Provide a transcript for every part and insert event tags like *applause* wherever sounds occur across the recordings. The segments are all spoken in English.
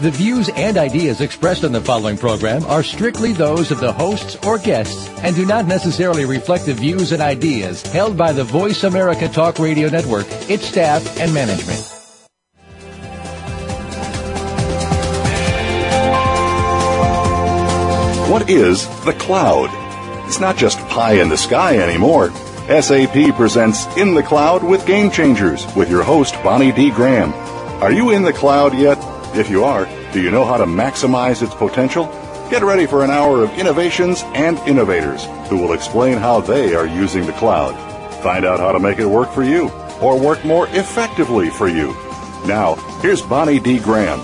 The views and ideas expressed on the following program are strictly those of the hosts or guests and do not necessarily reflect the views and ideas held by the Voice America Talk Radio Network, its staff, and management. What is the cloud? It's not just pie in the sky anymore. SAP presents In the Cloud with Game Changers with your host, Bonnie D. Graham. Are you in the cloud yet? If you are, do you know how to maximize its potential? Get ready for an hour of innovations and innovators who will explain how they are using the cloud. Find out how to make it work for you or work more effectively for you. Now, here's Bonnie D. Graham.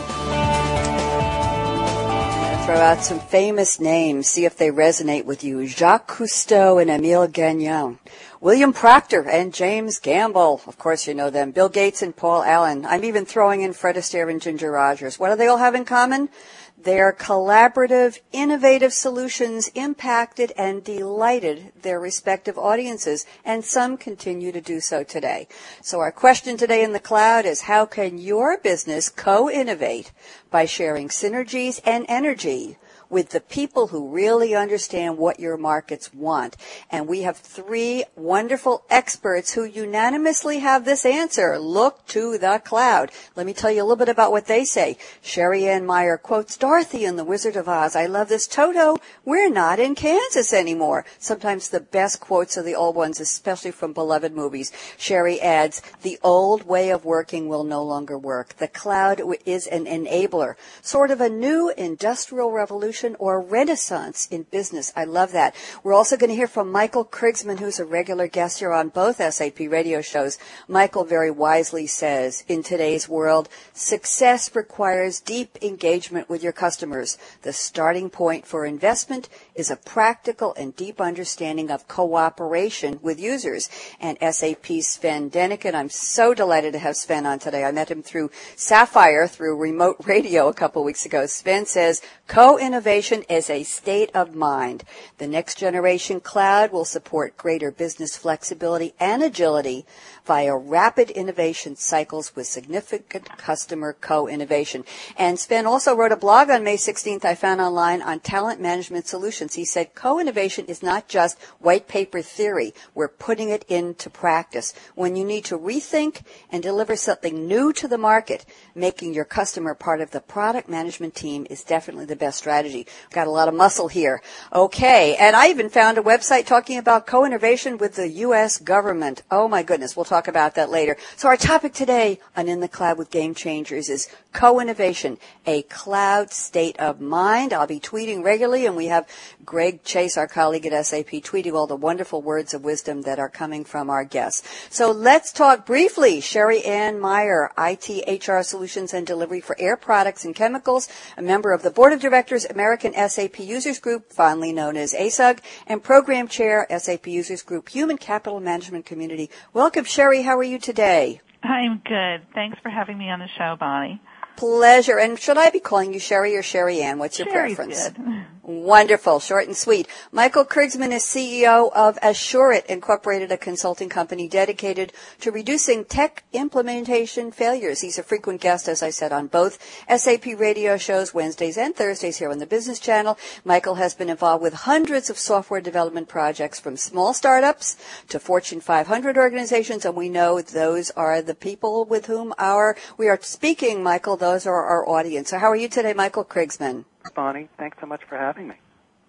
Throw out some famous names, see if they resonate with you. Jacques Cousteau and Emile Gagnan. William Procter and James Gamble. Of course, you know them. Bill Gates and Paul Allen. I'm even throwing in Fred Astaire and Ginger Rogers. What do they all have in common? Their collaborative, innovative solutions impacted and delighted their respective audiences, and some continue to do so today. So our question today in the cloud is how can your business co-innovate by sharing synergies and energy with the people who really understand what your markets want. And we have three wonderful experts who unanimously have this answer. Look to the cloud. Let me tell you a little bit about what they say. Sherry Ann Meyer quotes Dorothy in The Wizard of Oz. I love this. Toto, we're not in Kansas anymore. Sometimes the best quotes are the old ones, especially from beloved movies. Sherry adds, the old way of working will no longer work. The cloud is an enabler, sort of a new industrial revolution or renaissance in business. I love that. We're also going to hear from Michael Krigsman, who's a regular guest here on both SAP radio shows. Michael very wisely says, in today's world, success requires deep engagement with your customers. The starting point for investment is a practical and deep understanding of cooperation with users. And SAP's Sven Denecken, I'm so delighted to have Sven on today. I met him through Sapphire, through remote *laughs* radio a couple weeks ago. Sven says, co-innovation is a state of mind. The next generation cloud will support greater business flexibility and agility via rapid innovation cycles with significant customer co-innovation. And Sven also wrote a blog on May 16th I found online on talent management solutions. He said co-innovation is not just white paper theory. We're putting it into practice. When you need to rethink and deliver something new to the market, making your customer part of the product management team is definitely the best strategy. Got a lot of muscle here. Okay. And I even found a website talking about co-innovation with the U.S. government. Oh my goodness. We'll talk about that later. So our topic today on In the Cloud with Game Changers is co-innovation, a cloud state of mind. I'll be tweeting regularly and we have Greg Chase, our colleague at SAP, tweeting all the wonderful words of wisdom that are coming from our guests. So let's talk briefly. Sherry Ann Meyer, IT HR Solutions and Delivery for Air Products and Chemicals, a member of the Board of Directors, American SAP Users Group, fondly known as ASUG, and Program Chair, SAP Users Group Human Capital Management Community. Welcome, Sherry. Sherry, how are you today? I'm good. Thanks for having me on the show, Bonnie. Pleasure. And should I be calling you Sherry or Sherry Ann? What's your Sherry's preference? Good. *laughs* Wonderful, short and sweet. Michael Krigsman is CEO of Asuret Incorporated, a consulting company dedicated to reducing tech implementation failures. He's a frequent guest, as I said, on both SAP radio shows Wednesdays and Thursdays here on the Business Channel. Michael has been involved with hundreds of software development projects from small startups to Fortune 500 organizations, and we know those are the people with whom our we are speaking, Michael. Those are our audience. So how are you today, Michael Krigsman? Bonnie. Thanks so much for having me.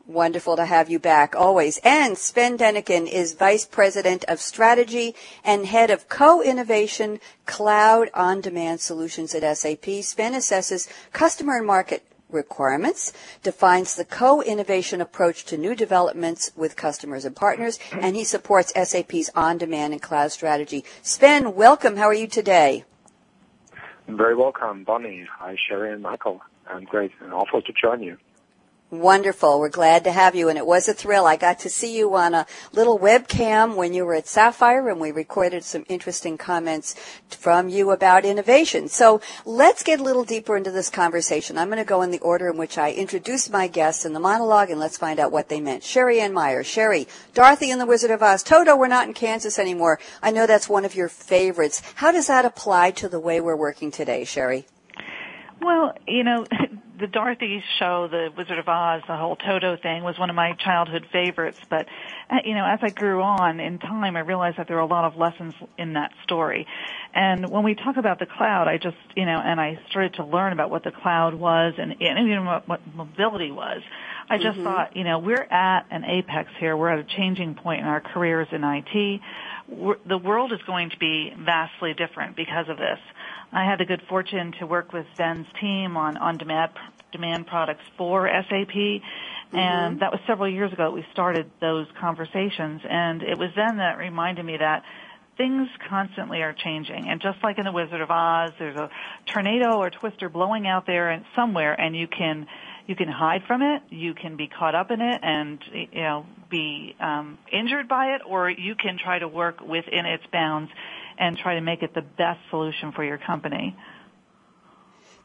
Wonderful to have you back always. And Sven Denecken is Vice President of Strategy and Head of Co-Innovation Cloud On-Demand Solutions at SAP. Sven assesses customer and market requirements, defines the co-innovation approach to new developments with customers and partners, and he supports SAP's on-demand and cloud strategy. Sven, welcome. How are you today? Very welcome, Bonnie. Hi, Sherry and Michael. I'm great and awful to join you. Wonderful. We're glad to have you, and it was a thrill. I got to see you on a little webcam when you were at Sapphire, and we recorded some interesting comments from you about innovation. So let's get a little deeper into this conversation. I'm going to go in the order in which I introduced my guests in the monologue, and let's find out what they meant. Sherry Ann Meyer. Sherry, Dorothy and the Wizard of Oz. Toto, we're not in Kansas anymore. I know that's one of your favorites. How does that apply to the way we're working today, Sherry? Well, you know, *laughs* the Dorothy show, the Wizard of Oz, the whole Toto thing was one of my childhood favorites. But, uh, you know, as I grew on in time, I realized that there were a lot of lessons in that story. And when we talk about the cloud, I just, you know, and I started to learn about what the cloud was and, and even what, what mobility was. I just mm-hmm. thought, you know, we're at an apex here. We're at a changing point in our careers in IT. We're, the world is going to be vastly different because of this. I had the good fortune to work with Sven's team on on-demand demand products for SAP, mm-hmm. and that was several years ago. that We started those conversations, and it was then that reminded me that things constantly are changing. And just like in the Wizard of Oz, there's a tornado or twister blowing out there and somewhere, and you can you can hide from it, you can be caught up in it, and you know be um, injured by it, or you can try to work within its bounds and try to make it the best solution for your company.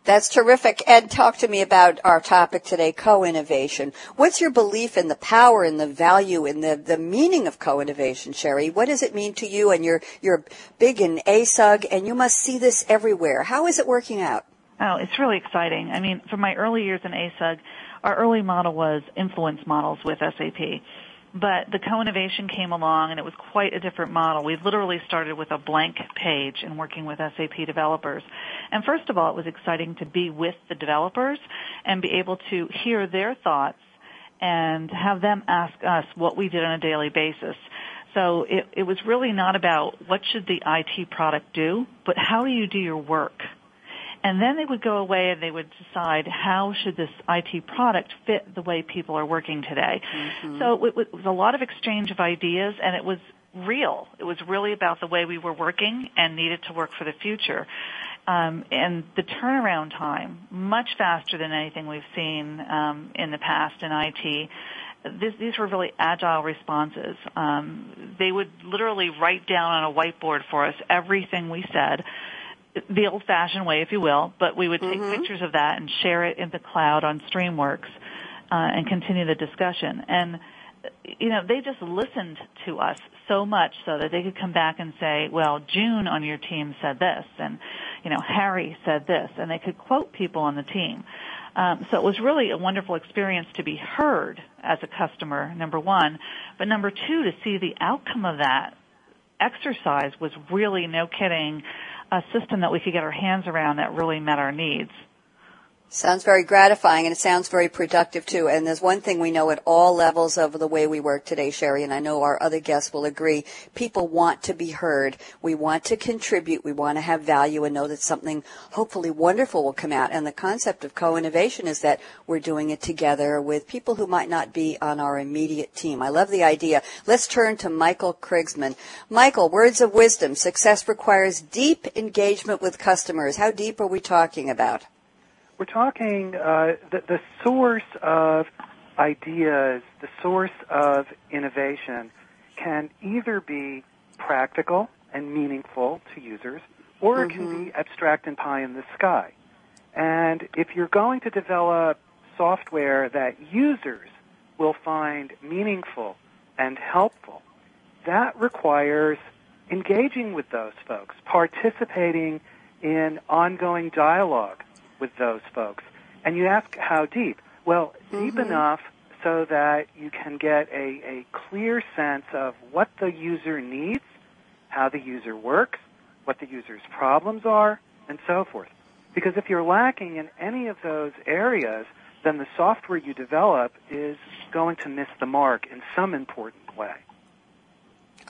That's terrific. Ed, talk to me about our topic today, co-innovation. What's your belief in the power and the value and the, the meaning of co-innovation, Sherry? What does it mean to you? And you're, you're big in ASUG and you must see this everywhere. How is it working out? Oh, it's really exciting. I mean, from my early years in ASUG, our early model was influence models with SAP. But the co-innovation came along and it was quite a different model. We literally started with a blank page and working with SAP developers. And first of all, it was exciting to be with the developers and be able to hear their thoughts and have them ask us what we did on a daily basis. So it, it was really not about what should the IT product do, but how do you do your work? And then they would go away and they would decide how should this IT product fit the way people are working today. Mm-hmm. So it, was a lot of exchange of ideas and it was real. It was really about the way we were working and needed to work for the future. Um, and the turnaround time, much faster than anything we've seen um, in the past in IT. This, these were really agile responses. Um, they would literally write down on a whiteboard for us everything we said the old fashioned way, if you will, but we would take mm-hmm. pictures of that and share it in the cloud on Streamworks uh, and continue the discussion. And you know, they just listened to us so much so that they could come back and say, well, June on your team said this, and, you know, Harry said this, and they could quote people on the team. Um, so it was really a wonderful experience to be heard as a customer, number one, but number two, to see the outcome of that exercise was really, no kidding, a system that we could get our hands around that really met our needs. Sounds very gratifying and it sounds very productive too. And there's one thing we know at all levels of the way we work today, Sherry, and I know our other guests will agree. People want to be heard. We want to contribute. We want to have value and know that something hopefully wonderful will come out. And the concept of co-innovation is that we're doing it together with people who might not be on our immediate team. I love the idea. Let's turn to Michael Krigsman. Michael, words of wisdom. Success requires deep engagement with customers. How deep are we talking about? We're talking uh, the, the source of ideas, the source of innovation can either be practical and meaningful to users, or mm-hmm. it can be mm-hmm. abstract and pie in the sky. And if you're going to develop software that users will find meaningful and helpful, that requires engaging with those folks, participating in ongoing dialogue with those folks. And you ask how deep. Well, mm-hmm. deep enough so that you can get a, a clear sense of what the user needs, how the user works, what the user's problems are, and so forth. Because if you're lacking in any of those areas, then the software you develop is going to miss the mark in some important way.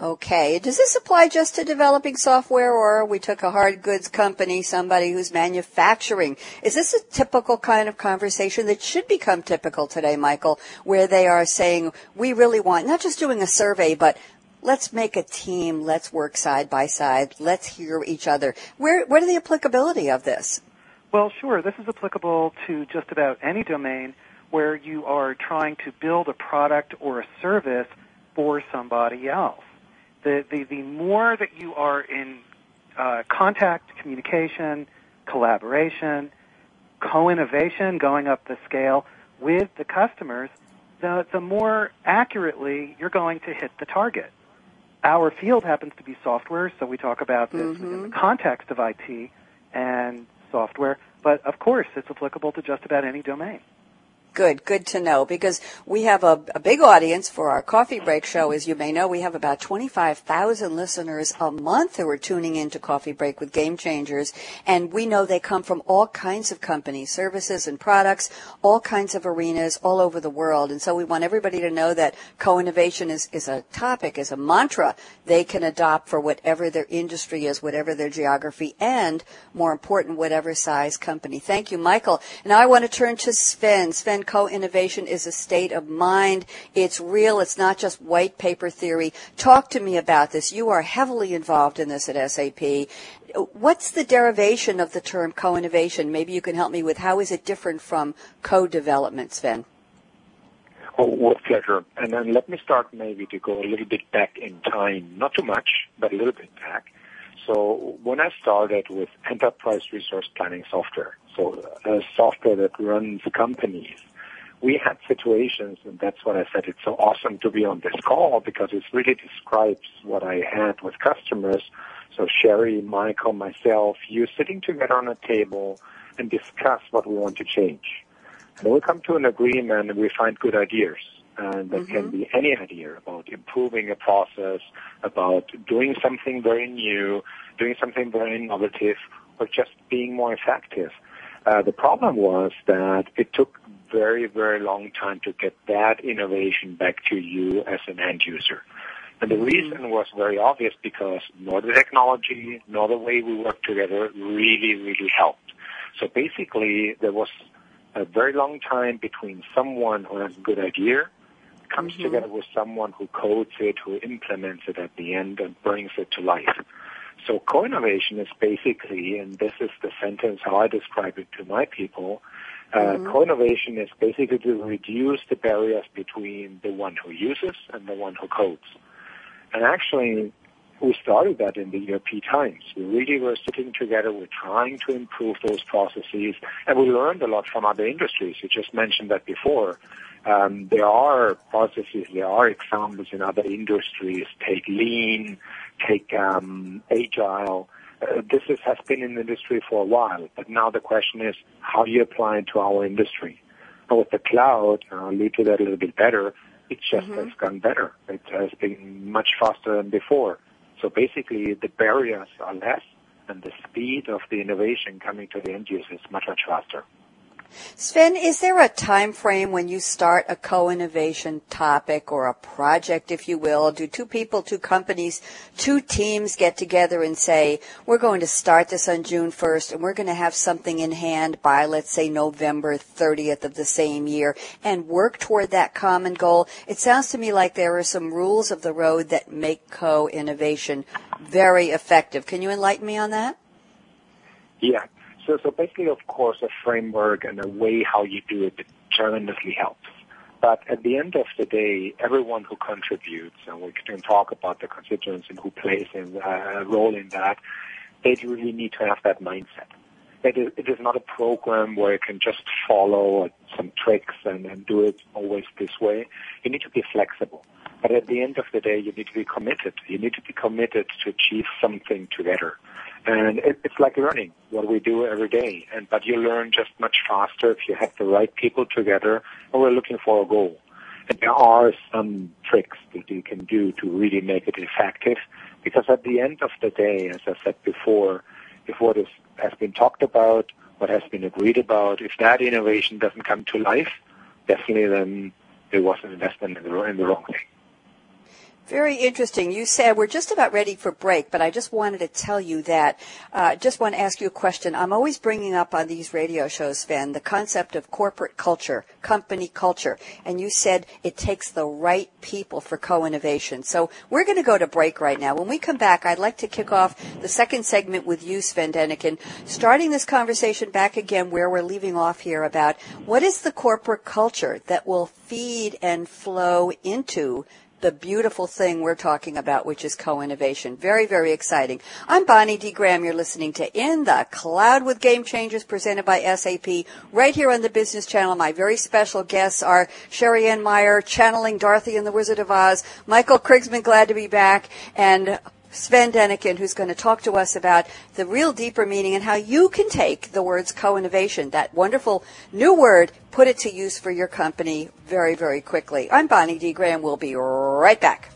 Okay. Does this apply just to developing software or we took a hard goods company, somebody who's manufacturing? Is this a typical kind of conversation that should become typical today, Michael, where they are saying, we really want, not just doing a survey, but let's make a team, let's work side by side, let's hear each other. Where, what are the applicability of this? Well, sure. This is applicable to just about any domain where you are trying to build a product or a service for somebody else. The, the, the more that you are in uh, contact, communication, collaboration, co-innovation, going up the scale with the customers, the, the more accurately you're going to hit the target. Our field happens to be software, so we talk about this Mm-hmm. in the context of IT and software, but of course it's applicable to just about any domain. Good, good to know because we have a, a big audience for our coffee break show. As you may know, we have about 25,000 listeners a month who are tuning into Coffee Break with Game Changers. And we know they come from all kinds of companies, services and products, all kinds of arenas all over the world. And so we want everybody to know that co-innovation is, is a topic, is a mantra they can adopt for whatever their industry is, whatever their geography, and more important, whatever size company. Thank you, Michael. And I want to turn to Sven. Sven, co-innovation is a state of mind. It's real. It's not just white paper theory. Talk to me about this. You are heavily involved in this at SAP. What's the derivation of the term co-innovation? Maybe you can help me with how is it different from co-development, Sven? Oh, with pleasure. And then let me start maybe to go a little bit back in time, not too much, but a little bit back. So when I started with enterprise resource planning software, so a software that runs companies, we had situations, and that's what I said it's so awesome to be on this call because it really describes what I had with customers. So Sherry, Michael, myself, you sitting together on a table and discuss what we want to change. And we come to an agreement and we find good ideas. And that can mm-hmm. be any idea about improving a process, about doing something very new, doing something very innovative, or just being more effective. Uh, the problem was that it took very, very long time to get that innovation back to you as an end user. And the reason was very obvious because nor the technology nor the way we worked together really, really helped. So basically, there was a very long time between someone who has a good idea, comes together with someone who codes it, who implements it at the end and brings it to life. So co-innovation is basically, and this is the sentence how I describe it to my people, uh, co-innovation is basically to reduce the barriers between the one who uses and the one who codes. And actually, we started that in the ERP times. We really were sitting together, we're trying to improve those processes, and we learned a lot from other industries. You just mentioned that before. Um, there are processes, there are examples in other industries. Take lean, take um, agile. Uh, this is, has been in the industry for a while, but now the question is how do you apply it to our industry? And with the cloud, and I'll allude to that a little bit better, it just has gone better. It has been much faster than before. So basically, the barriers are less, and the speed of the innovation coming to the end user is much, much faster. Sven, is there a time frame when you start a co-innovation topic or a project, if you will? Do two people, two companies, two teams get together and say, we're going to start this on June 1st and we're going to have something in hand by, let's say, November 30th of the same year and work toward that common goal? It sounds to me like there are some rules of the road that make co-innovation very effective. Can you enlighten me on that? Yeah. So, so basically, of course, a framework and a way how you do it tremendously helps. But at the end of the day, everyone who contributes, and we can talk about the constituents and who plays uh, a role in that, they really need to have that mindset. It is, it is not a program where you can just follow some tricks and, and do it always this way. You need to be flexible. But at the end of the day, you need to be committed. You need to be committed to achieve something together. And it, it's like learning what we do every day. And but you learn just much faster if you have the right people together and we're looking for a goal. And there are some tricks that you can do to really make it effective. Because at the end of the day, as I said before, if what is, has been talked about, what has been agreed about, if that innovation doesn't come to life, definitely then it was an investment in the, in the wrong thing. Very interesting. You said we're just about ready for break, but I just wanted to tell you that. Uh, just want to ask you a question. I'm always bringing up on these radio shows, Sven, the concept of corporate culture, company culture, and you said it takes the right people for co-innovation. So we're going to go to break right now. When we come back, I'd like to kick off the second segment with you, Sven Denecken, starting this conversation back again where we're leaving off here about what is the corporate culture that will feed and flow into the beautiful thing we're talking about, which is co-innovation. Very, very exciting. I'm Bonnie D. Graham. You're listening to In the Cloud with Game Changers presented by SAP right here on the Business Channel. My very special guests are Sherry Ann Meyer, channeling Dorothy and the Wizard of Oz, Michael Krigsman, glad to be back, and Sven Denecken, who's going to talk to us about the real deeper meaning and how you can take the words co-innovation, that wonderful new word, put it to use for your company very, very quickly. I'm Bonnie D. Graham. We'll be right back.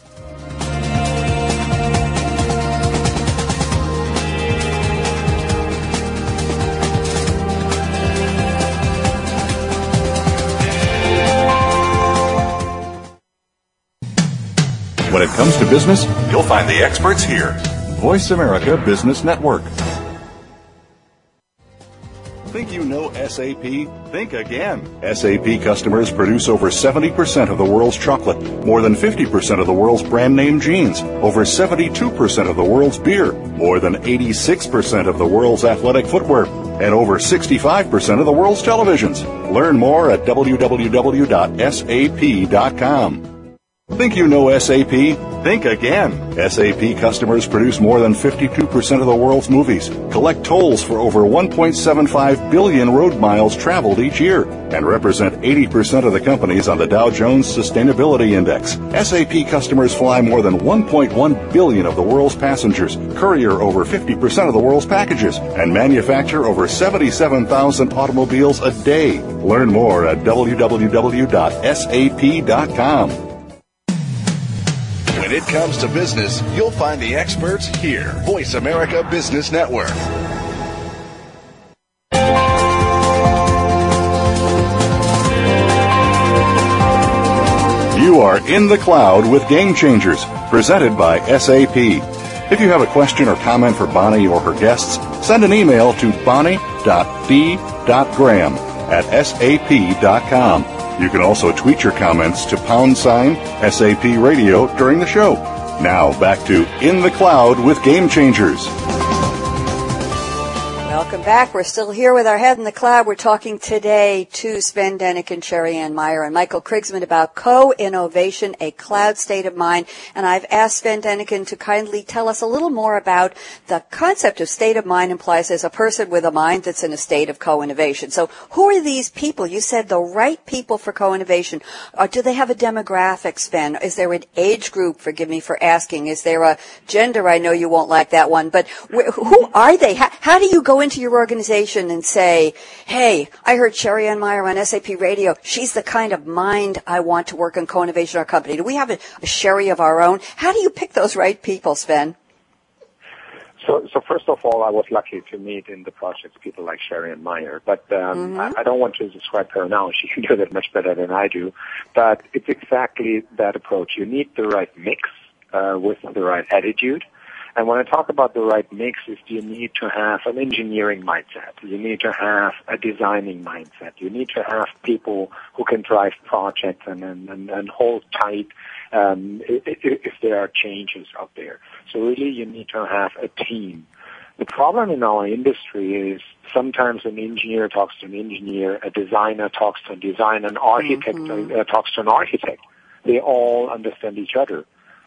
When it comes to business, you'll find the experts here. Voice America Business Network. Think you know SAP? Think again. SAP customers produce over 70% of the world's chocolate, more than 50% of the world's brand name jeans, over 72% of the world's beer, more than 86% of the world's athletic footwear, and over 65% of the world's televisions. Learn more at www.sap.com. Think you know SAP? Think again. SAP customers produce more than 52% of the world's movies, collect tolls for over 1.75 billion road miles traveled each year, and represent 80% of the companies on the Dow Jones Sustainability Index. SAP customers fly more than 1.1 billion of the world's passengers, courier over 50% of the world's packages, and manufacture over 77,000 automobiles a day. Learn more at www.sap.com. When it comes to business, you'll find the experts here. Voice America Business Network. You are in the cloud with Game Changers, presented by SAP. If you have a question or comment for Bonnie or her guests, send an email to bonnie.d.graham at sap.com. You can also tweet your comments to pound sign SAP Radio during the show. Now back to In the Cloud with Game Changers. Welcome back. We're still here with our head in the cloud. We're talking today to Sven Denecken, Sherry Ann Meyer, and Michael Krigsman about co-innovation, a cloud state of mind. And I've asked Sven Denecken to kindly tell us a little more about the concept of state of mind implies as a person with a mind that's in a state of co-innovation. So who are these people? You said the right people for co-innovation. Or do they have a demographic, Sven? Is there an age group? Forgive me for asking. Is there a gender? I know you won't like that one, but who are they? How, how do you go into your organization and say, hey, I heard Sherry Ann Meyer on SAP Radio. She's the kind of mind I want to work in co-innovation our company. Do we have a, a Sherry of our own? How do you pick those right people, Sven? So, so first of all, I was lucky to meet in the projects people like Sherry Ann Meyer, but um, mm-hmm. I, I, don't want to describe her now. She can *laughs* do that much better than I do. But it's exactly that approach. You need the right mix uh, with the right attitude. And when I talk about the right mix, is you need to have an engineering mindset. You need to have a designing mindset. You need to have people who can drive projects and, and, and, hold tight um, if there are changes out there. So really you need to have a team. The problem in our industry is sometimes an engineer talks to an engineer, a designer talks to a designer, an architect mm-hmm. uh, talks to an architect. They all understand each other.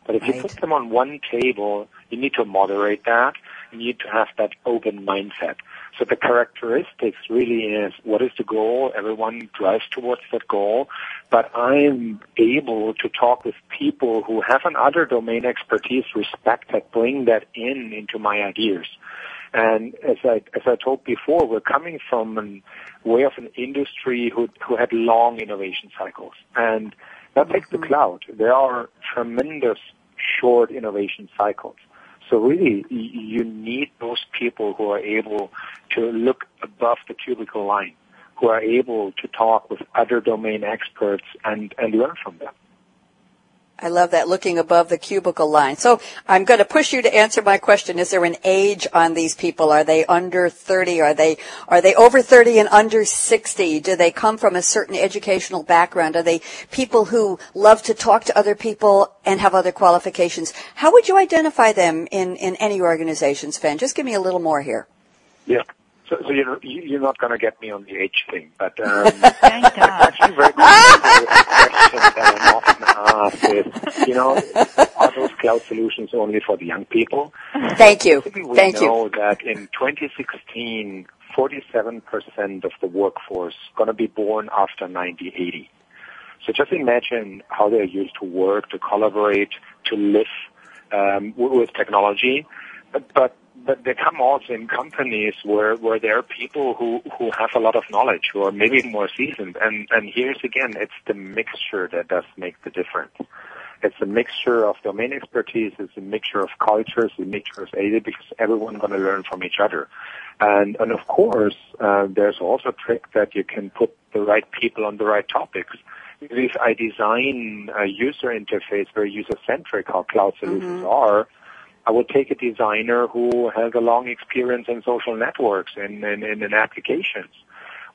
But if right. you put them on one table, you need to moderate that. You need to have that open mindset. So the characteristics really is what is the goal? Everyone drives towards that goal. But I'm able to talk with people who have an other domain expertise, respect that, bring that in into my ideas. And as I as I told before, we're coming from a way of an industry who who had long innovation cycles. And now take the mm-hmm. cloud. There are tremendous short innovation cycles. So really, you need those people who are able to look above the cubicle line, who are able to talk with other domain experts and, and learn from them. I love that looking above the cubicle line. So I'm going to push you to answer my question. Is there an age on these people? Are they under 30? Are they, are they over 30 and under 60? Do they come from a certain educational background? Are they people who love to talk to other people and have other qualifications? How would you identify them in, in any organizations, Sven? Just give me a little more here. Yeah. So, so you're you're not going to get me on the age thing, but um, *laughs* Thank God. actually very question that I'm often asked is, you know, are those cloud solutions only for the young people? Thank you. We Thank you. know that in 2016, 47% of the workforce going to be born after 1980. So just imagine how they're used to work, to collaborate, to live um, with technology. But, but but they come also in companies where where there are people who who have a lot of knowledge, who are maybe more seasoned. And and here's again, it's the mixture that does make the difference. It's a mixture of domain expertise. It's a mixture of cultures, it's a mixture of aid, because everyone's going to learn from each other. And and of course, uh, there's also a trick that you can put the right people on the right topics. If I design a user interface very user-centric, how cloud solutions are, I would take a designer who has a long experience in social networks and in, in, in, applications.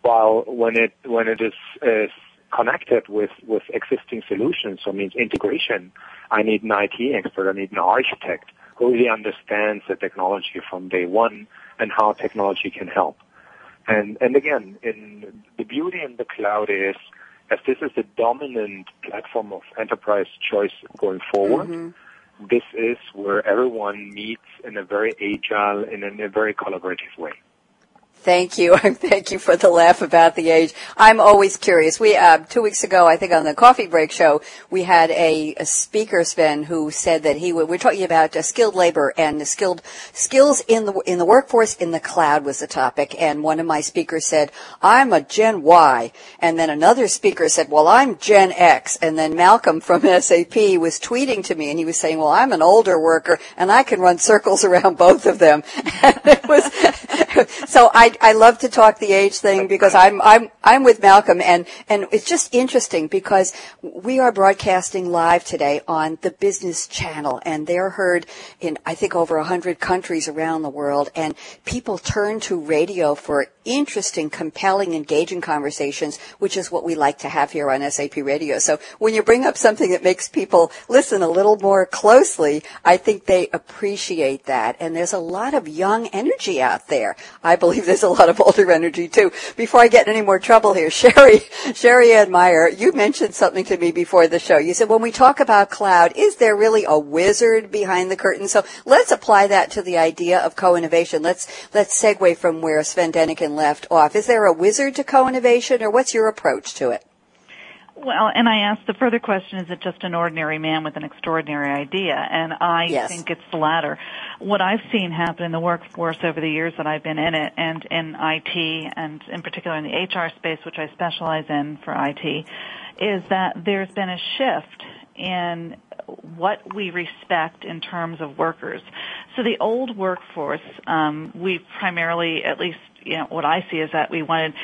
While when it when it is connected with with existing solutions, so means integration, I need an IT expert, I need an architect who really understands the technology from day one and how technology can help. And and again, in the beauty in the cloud is as this is the dominant platform of enterprise choice going forward. Mm-hmm this is where everyone meets in a very agile and in a very collaborative way. Thank you. *laughs* Thank you for the laugh about the age. I'm always curious. We, uh, two weeks ago, I think on the coffee break show, we had a, a speaker, Sven, who said that he would, we're talking about uh, skilled labor and the skilled, skills in the, in the workforce in the cloud was the topic. And one of my speakers said, I'm a Gen Y. And then another speaker said, well, I'm Gen X. And then Malcolm from *laughs* SAP was tweeting to me and he was saying, well, I'm an older worker and I can run circles *laughs* around both of them. And it was, so I, I love to talk the age thing because I'm I'm I'm with Malcolm and and it's just interesting because we are broadcasting live today on the Business Channel and they're heard in I think over a hundred countries around the world and people turn to radio for interesting, compelling, engaging conversations, which is what we like to have here on SAP Radio. So when you bring up something that makes people listen a little more closely, I think they appreciate that. And there's a lot of young energy out there. I believe there's a lot of older energy too. Before I get any more trouble here, *laughs* Sherry, Sherry Ann Meyer, you mentioned something to me before the show. You said when we talk about cloud, is there really a wizard behind the curtain? So let's apply that to the idea of co-innovation. Let's, let's segue from where Sven Left off. Is there a wizard to co-innovation or what's your approach to it? Well, and I asked the further question, is it just an ordinary man with an extraordinary idea? And I yes. think it's the latter. What I've seen happen in the workforce over the years that I've been in it and in IT and in particular in the HR space, which I specialize in for IT, is that there's been a shift in what we respect in terms of workers. So the old workforce, um, we primarily, at least, you know, what I see is that we wanted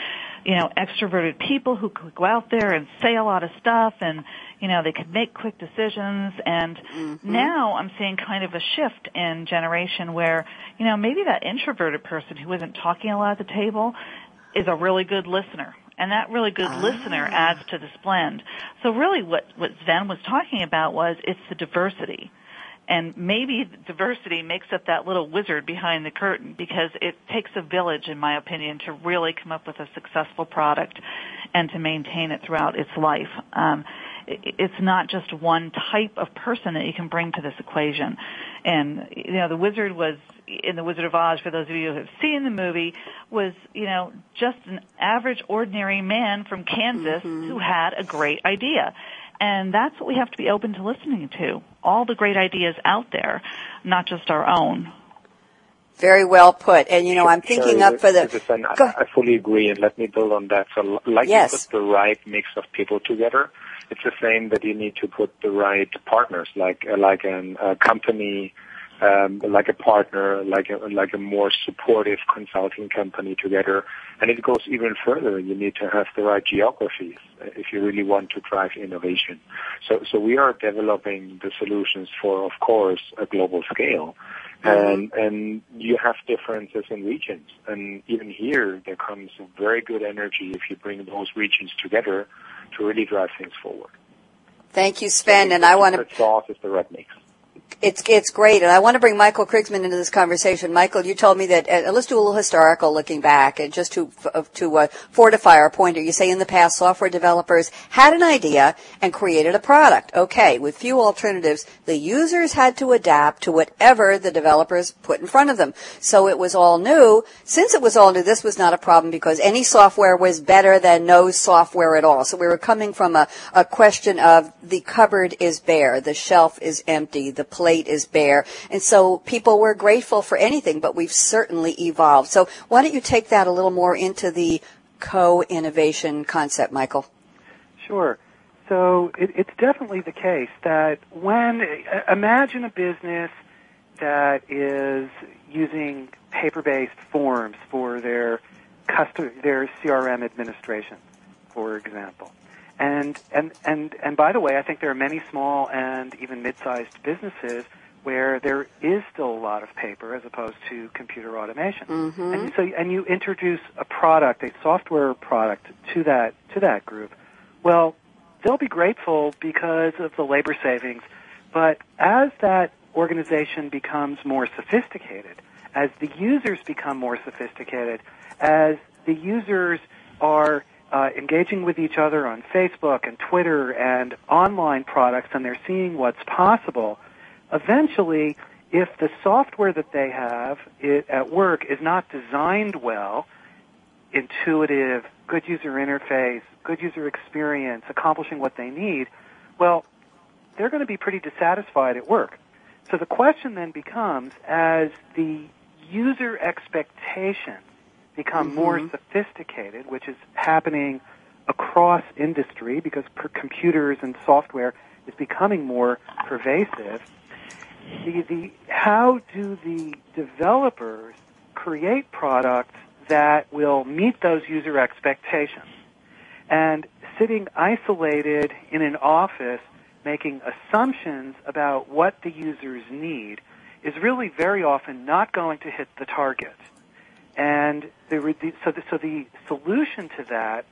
you know, extroverted people who could go out there and say a lot of stuff and, you know, they could make quick decisions. And mm-hmm. now I'm seeing kind of a shift in generation where, you know, maybe that introverted person who isn't talking a lot at the table is a really good listener. And that really good ah. listener adds to this blend. So really what, what Sven was talking about was it's the diversity and maybe diversity makes up that little wizard behind the curtain because it takes a village, in my opinion, to really come up with a successful product and to maintain it throughout its life. Um, it's not just one type of person that you can bring to this equation. And, you know, the wizard was, in The Wizard of Oz, for those of you who have seen the movie, was, you know, just an average, ordinary man from Kansas mm-hmm. who had a great idea. And that's what we have to be open to listening to. All the great ideas out there, not just our own. Very well put. And you know, I'm thinking Sorry, up for the. I, I, fully agree, and let me build on that. So, like yes. you put the right mix of people together, it's the same that you need to put the right partners, like uh, like an, a company um, like a partner, like a like a more supportive consulting company together. And it goes even further. You need to have the right geographies if you really want to drive innovation. So so we are developing the solutions for, of course, a global scale. And and you have differences in regions. And even here there comes very good energy if you bring those regions together to really drive things forward. Thank you, Sven. And I want to. The sauce is the red mix it's it's great, and I want to bring Michael Krigsman into this conversation. Michael, you told me that uh, let's do a little historical looking back, and just to uh, to uh, fortify our pointer. You say in the past, software developers had an idea and created a product. Okay, with few alternatives, the users had to adapt to whatever the developers put in front of them. So it was all new. Since it was all new, this was not a problem because any software was better than no software at all. So we were coming from a, a question of the cupboard is bare, the shelf is empty, the plate is bare. And so people were grateful for anything, but we've certainly evolved. So why don't you take that a little more into the co-innovation concept, Michael? Sure. So it, it's definitely the case that when, imagine a business that is using paper-based forms for their custom, their CRM administration, for example. And, and, and, and by the way, I think there are many small and even mid-sized businesses where there is still a lot of paper as opposed to computer automation. Mm-hmm. And so, and you introduce a product, a software product to that, to that group. Well, they'll be grateful because of the labor savings. But as that organization becomes more sophisticated, as the users become more sophisticated, as the users are uh, engaging with each other on Facebook and Twitter and online products, and they're seeing what's possible. Eventually, if the software that they have at work is not designed well, intuitive, good user interface, good user experience, accomplishing what they need, well, they're going to be pretty dissatisfied at work. So the question then becomes, as the user expectations become mm-hmm. more sophisticated, which is happening across industry because per computers and software is becoming more pervasive. The, the, how do the developers create products that will meet those user expectations? And sitting isolated in an office making assumptions about what the users need is really very often not going to hit the target. And the, so, the, so the solution to that,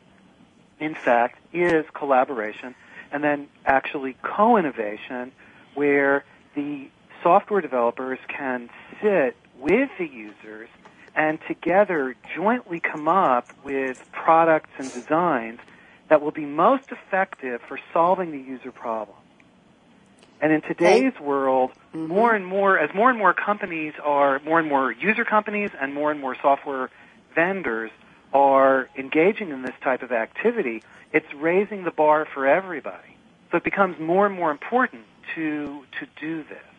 in fact, is collaboration and then actually co-innovation where the software developers can sit with the users and together jointly come up with products and designs that will be most effective for solving the user problem. And in today's world, mm-hmm. more and more, as more and more companies are, more and more user companies and more and more software vendors are engaging in this type of activity, it's raising the bar for everybody. So it becomes more and more important to, to do this.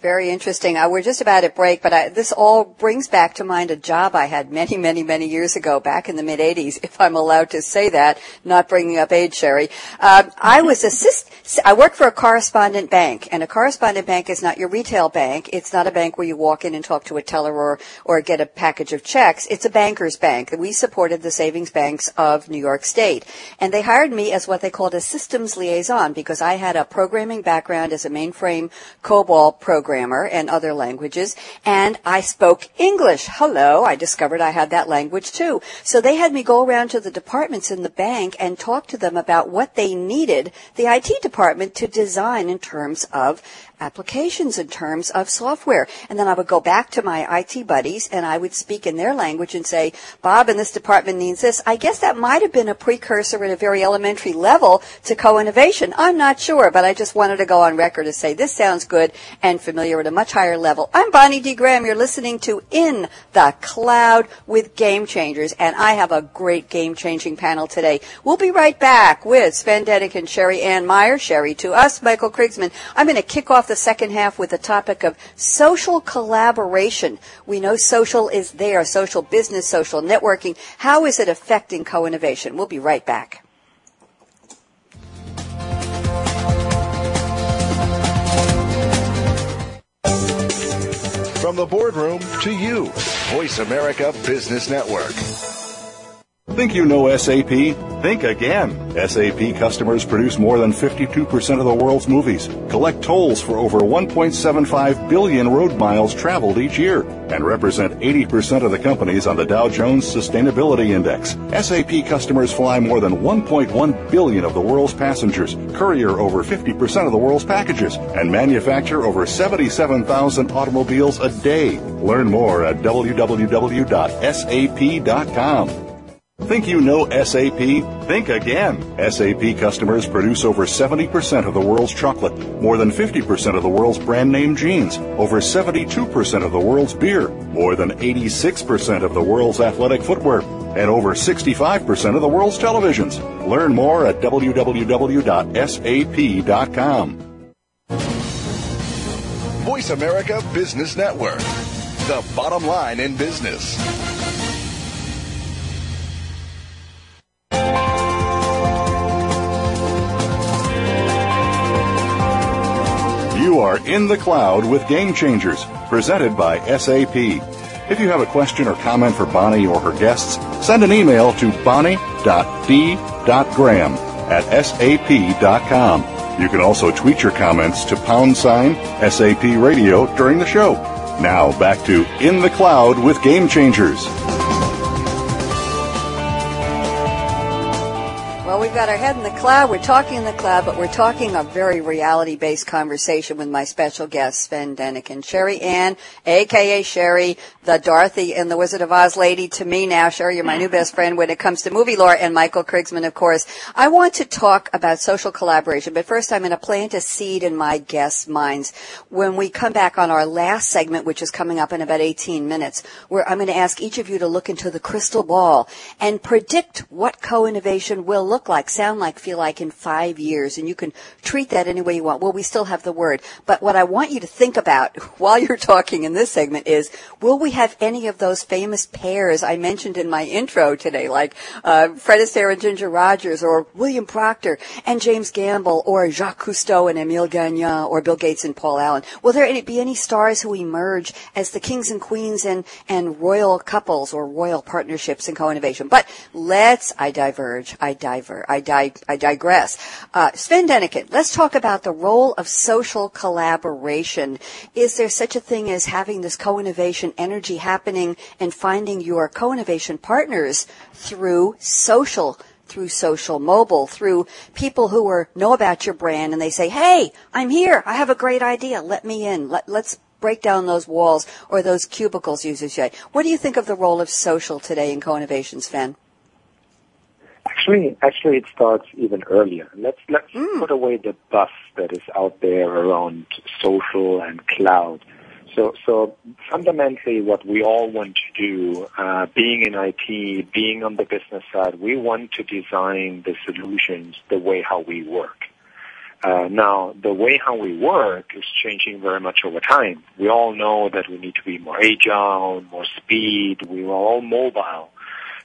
Very interesting. Uh, we're just about at break, but I, this all brings back to mind a job I had many, many, many years ago, back in the mid '80s, *laughs* if I'm allowed to say that, not bringing up age, Sherry. Um, I was assist. I worked for a correspondent bank, and a correspondent bank is not your retail bank. It's not a bank where you walk in and talk to a teller or or get a package of checks. It's a banker's bank. We supported the savings banks of New York State, and they hired me as what they called a systems liaison because I had a programming background as a mainframe COBOL programmer programmer and other languages, and I spoke English. Hello, I discovered I had that language too. So they had me go around to the departments in the bank and talk to them about what they needed the IT department to design in terms of applications in terms of software. And then I would go back to my IT buddies and I would speak in their language and say, Bob in this department needs this. I guess that might have been a precursor at a very elementary level to co-innovation. I'm not sure, but I just wanted to go on record to say this sounds good and familiar at a much higher level. I'm Bonnie D. Graham. You're listening to In the Cloud with Game Changers and I have a great game changing panel today. We'll be right back with Sven Denecken Sherry Ann Meyer. Sherry to us, Michael Krigsman. I'm going to kick off the second half with the topic of social collaboration. We know social is there, social business, social networking. How is it affecting co-innovation? We'll be right back. From the boardroom to you, Voice America Business Network. Think you know SAP? Think again. SAP customers produce more than 52% of the world's movies, collect tolls for over 1.75 billion road miles traveled each year, and represent 80% of the companies on the Dow Jones Sustainability Index. SAP customers fly more than 1.1 billion of the world's passengers, courier over 50% of the world's packages, and manufacture over 77,000 automobiles a day. Learn more at www.sap.com. Think you know SAP? Think again. SAP customers produce over 70% of the world's chocolate, more than 50% of the world's brand name jeans, over 72% of the world's beer, more than 86% of the world's athletic footwear, and over 65% of the world's televisions. Learn more at www.sap.com. Voice America Business Network, the bottom line in business. Are in the cloud with Game Changers, presented by SAP. If you have a question or comment for Bonnie or her guests, send an email to bonnie.d.graham at sap.com. You can also tweet your comments to pound sign SAP radio during the show. Now back to In the Cloud with Game Changers. Well, we've got our head in the cloud. We're talking in the cloud, but we're talking a very reality-based conversation with my special guest, Sven Denecken. Sherry Ann, aka Sherry, the Dorothy and the Wizard of Oz lady to me now. Sherry, you're my new best friend when it comes to movie lore, and Michael Krigsman, of course. I want to talk about social collaboration, but first I'm going to plant a seed in my guests' minds. When we come back on our last segment, which is coming up in about 18 minutes, where I'm going to ask each of you to look into the crystal ball and predict what co-innovation will look like, sound like, feel like in five years. And you can treat that any way you want. Well, we still have the word. But what I want you to think about *laughs* while you're talking in this segment is, will we have any of those famous pairs I mentioned in my intro today, like uh, Fred Astaire and Ginger Rogers, or William Procter and James Gamble, or Jacques Cousteau and Emile Gagnan, or Bill Gates and Paul Allen? Will there any, be any stars who emerge as the kings and queens and, and royal couples or royal partnerships in co-innovation? But let's, I diverge, I diverge. I, di- I digress. Uh, Sven Denecken, let's talk about the role of social collaboration. Is there such a thing as having this co-innovation energy happening and finding your co-innovation partners through social through social mobile, through people who are know about your brand and they say, "Hey, I'm here. I have a great idea. Let me in. Let, let's break down those walls or those cubicles." You say. What do you think of the role of social today in co-innovation, Sven? Actually, actually, it starts even earlier. Let's let's mm. put away the buzz that is out there around social and cloud. So, so fundamentally, what we all want to do, uh, being in IT, being on the business side, we want to design the solutions the way how we work. Uh, now, the way how we work is changing very much over time. We all know that we need to be more agile, more speed. We are all mobile.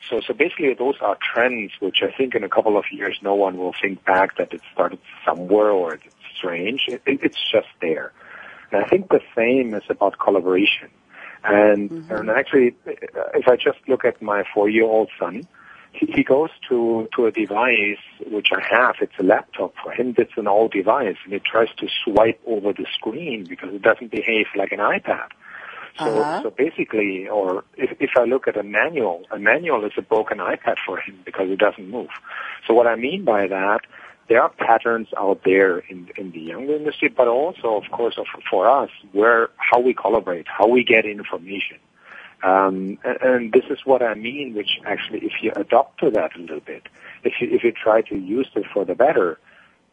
So, so basically those are trends which I think in a couple of years no one will think back that it started somewhere or it's strange. It, it, it's just there. And I think the same is about collaboration. And, mm-hmm. and actually, if I just look at my four-year-old son, he, he goes to, to a device which I have. It's a laptop. For him, it's an old device. And he tries to swipe over the screen because it doesn't behave like an iPad. So, uh-huh. so basically, or if, if I look at a manual, a manual is a broken iPad for him because it doesn't move. So what I mean by that, there are patterns out there in, in the younger industry, but also, of course, for us, where how we collaborate, how we get information. Um, and, and this is what I mean, which actually, if you adopt to that a little bit, if you, if you try to use it for the better,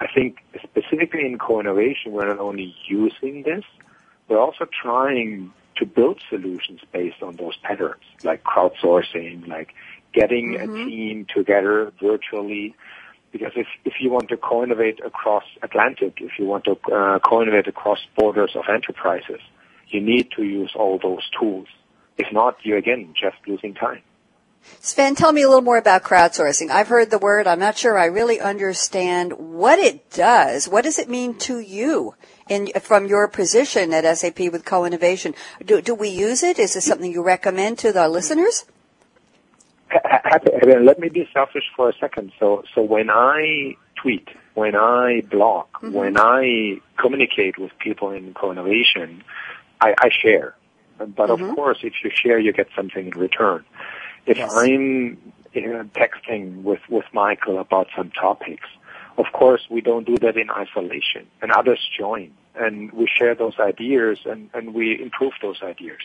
I think specifically in co-innovation, we're not only using this, we're also trying to build solutions based on those patterns, like crowdsourcing, like getting mm-hmm. a team together virtually. Because if, if you want to co-innovate across Atlantic, if you want to uh, co-innovate across borders of enterprises, you need to use all those tools. If not, you're again just losing time. Sven, tell me a little more about crowdsourcing. I've heard the word. I'm not sure I really understand what it does. What does it mean to you in, from your position at SAP with co-innovation? Do, do we use it? Is this something you recommend to our listeners? Let me be selfish for a second. So, so when I tweet, when I blog, mm-hmm. when I communicate with people in co-innovation, I, I share. But mm-hmm. of course, if you share, you get something in return. If yes. I'm you know, texting with, with Michael about some topics, of course, we don't do that in isolation, and others join, and we share those ideas, and, and we improve those ideas,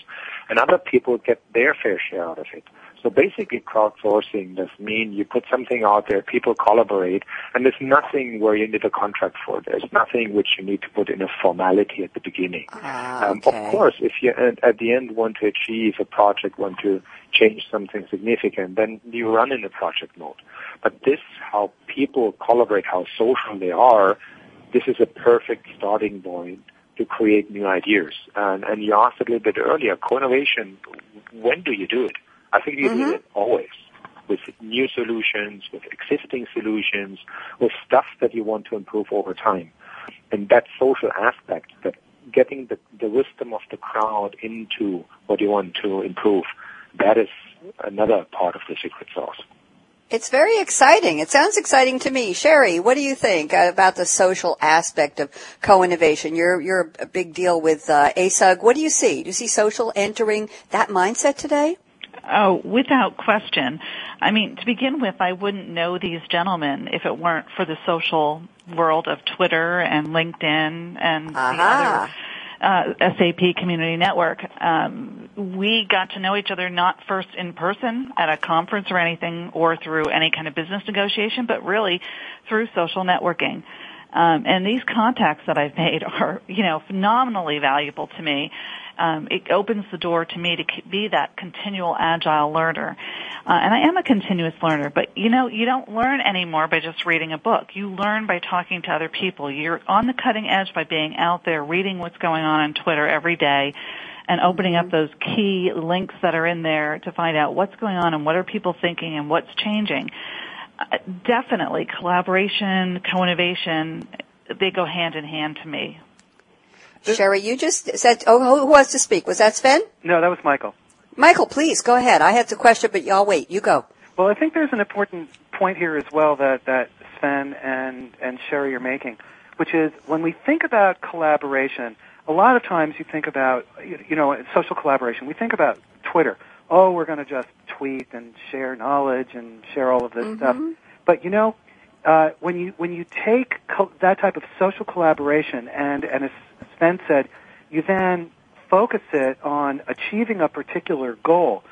and other people get their fair share out of it. So basically crowdsourcing does mean you put something out there, people collaborate, and there's nothing where you need a contract for. There's nothing which you need to put in a formality at the beginning. Ah, okay. um, of course, if you at the end want to achieve a project, want to change something significant, then you run in a project mode. But this, how people collaborate, how social they are, this is a perfect starting point to create new ideas. And, and you asked a little bit earlier, co-innovation, when do you do it? I think you mm-hmm. do it always with new solutions, with existing solutions, with stuff that you want to improve over time. And that social aspect, that getting the, the wisdom of the crowd into what you want to improve, that is another part of the secret sauce. It's very exciting. It sounds exciting to me. Sherry, what do you think about the social aspect of co-innovation? You're, you're a big deal with uh, ASUG. What do you see? Do you see social entering that mindset today? Oh, without question. I mean, to begin with, I wouldn't know these gentlemen if it weren't for the social world of Twitter and LinkedIn and uh-huh. the other uh, SAP Community Network. Um, we got to know each other not first in person at a conference or anything or through any kind of business negotiation, but really through social networking. Um, and these contacts that I've made *laughs* are, you know, phenomenally valuable to me um, it opens the door to me to be that continual agile learner. Uh, and I am a continuous learner, but you know, you don't learn anymore by just reading a book. You learn by talking to other people. You're on the cutting edge by being out there reading what's going on on Twitter every day and opening up those key links that are in there to find out what's going on and what are people thinking and what's changing. Uh, definitely collaboration, co-innovation, they go hand in hand to me. Sherry, you just said, oh, who wants to speak? Was that Sven? No, that was Michael. Michael, please go ahead. I had the question, but y'all wait. You go. Well, I think there's an important point here as well that, that Sven and, and Sherry are making, which is when we think about collaboration, a lot of times you think about, you know, social collaboration. We think about Twitter. Oh, we're going to just tweet and share knowledge and share all of this mm-hmm. stuff. But you know, uh, when you when you take co- that type of social collaboration and and Sven said, you then focus it on achieving a particular goal.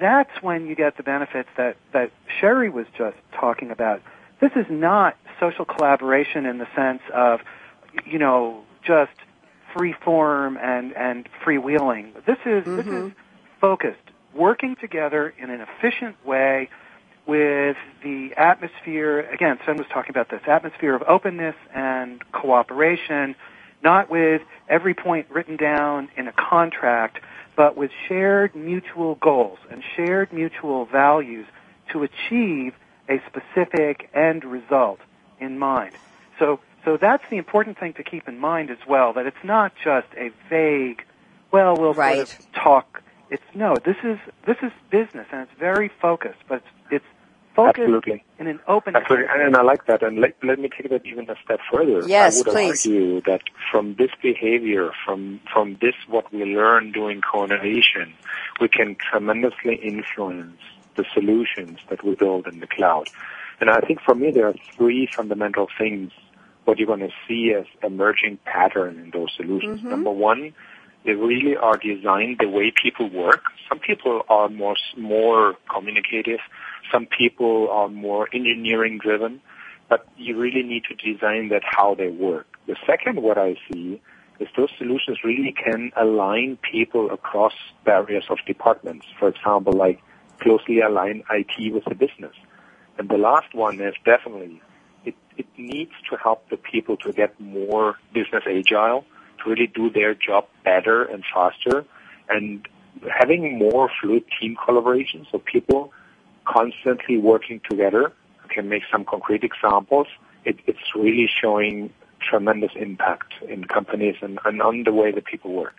That's when you get the benefits that that Sherry was just talking about. This is not social collaboration in the sense of, you know, just free form and and freewheeling. This is mm-hmm. this is focused, working together in an efficient way with the atmosphere, again, Sven was talking about this, atmosphere of openness and cooperation, not with every point written down in a contract, but with shared mutual goals and shared mutual values to achieve a specific end result in mind. So, so that's the important thing to keep in mind as well, that it's not just a vague, well, we'll right. sort of talk. It's no, this is, this is business and it's very focused, but it's, it's focus Absolutely. in an open. Absolutely, and I like that. And let, let me take that even a step further. Yes, I would please. argue that from this behavior, from from this what we learn doing co-innovation, we can tremendously influence the solutions that we build in the cloud. And I think for me there are three fundamental things what you're going to see as emerging pattern in those solutions. Mm-hmm. Number one, they really are designed the way people work. Some people are more more communicative. Some people are more engineering driven, but you really need to design that how they work. The second, what I see is those solutions really can align people across barriers of departments. For example, like closely align IT with the business. And the last one is definitely it, it needs to help the people to get more business agile, to really do their job better and faster, and having more fluid team collaboration so people constantly working together. I can make some concrete examples. It, it's really showing tremendous impact in companies and, and on the way that people work.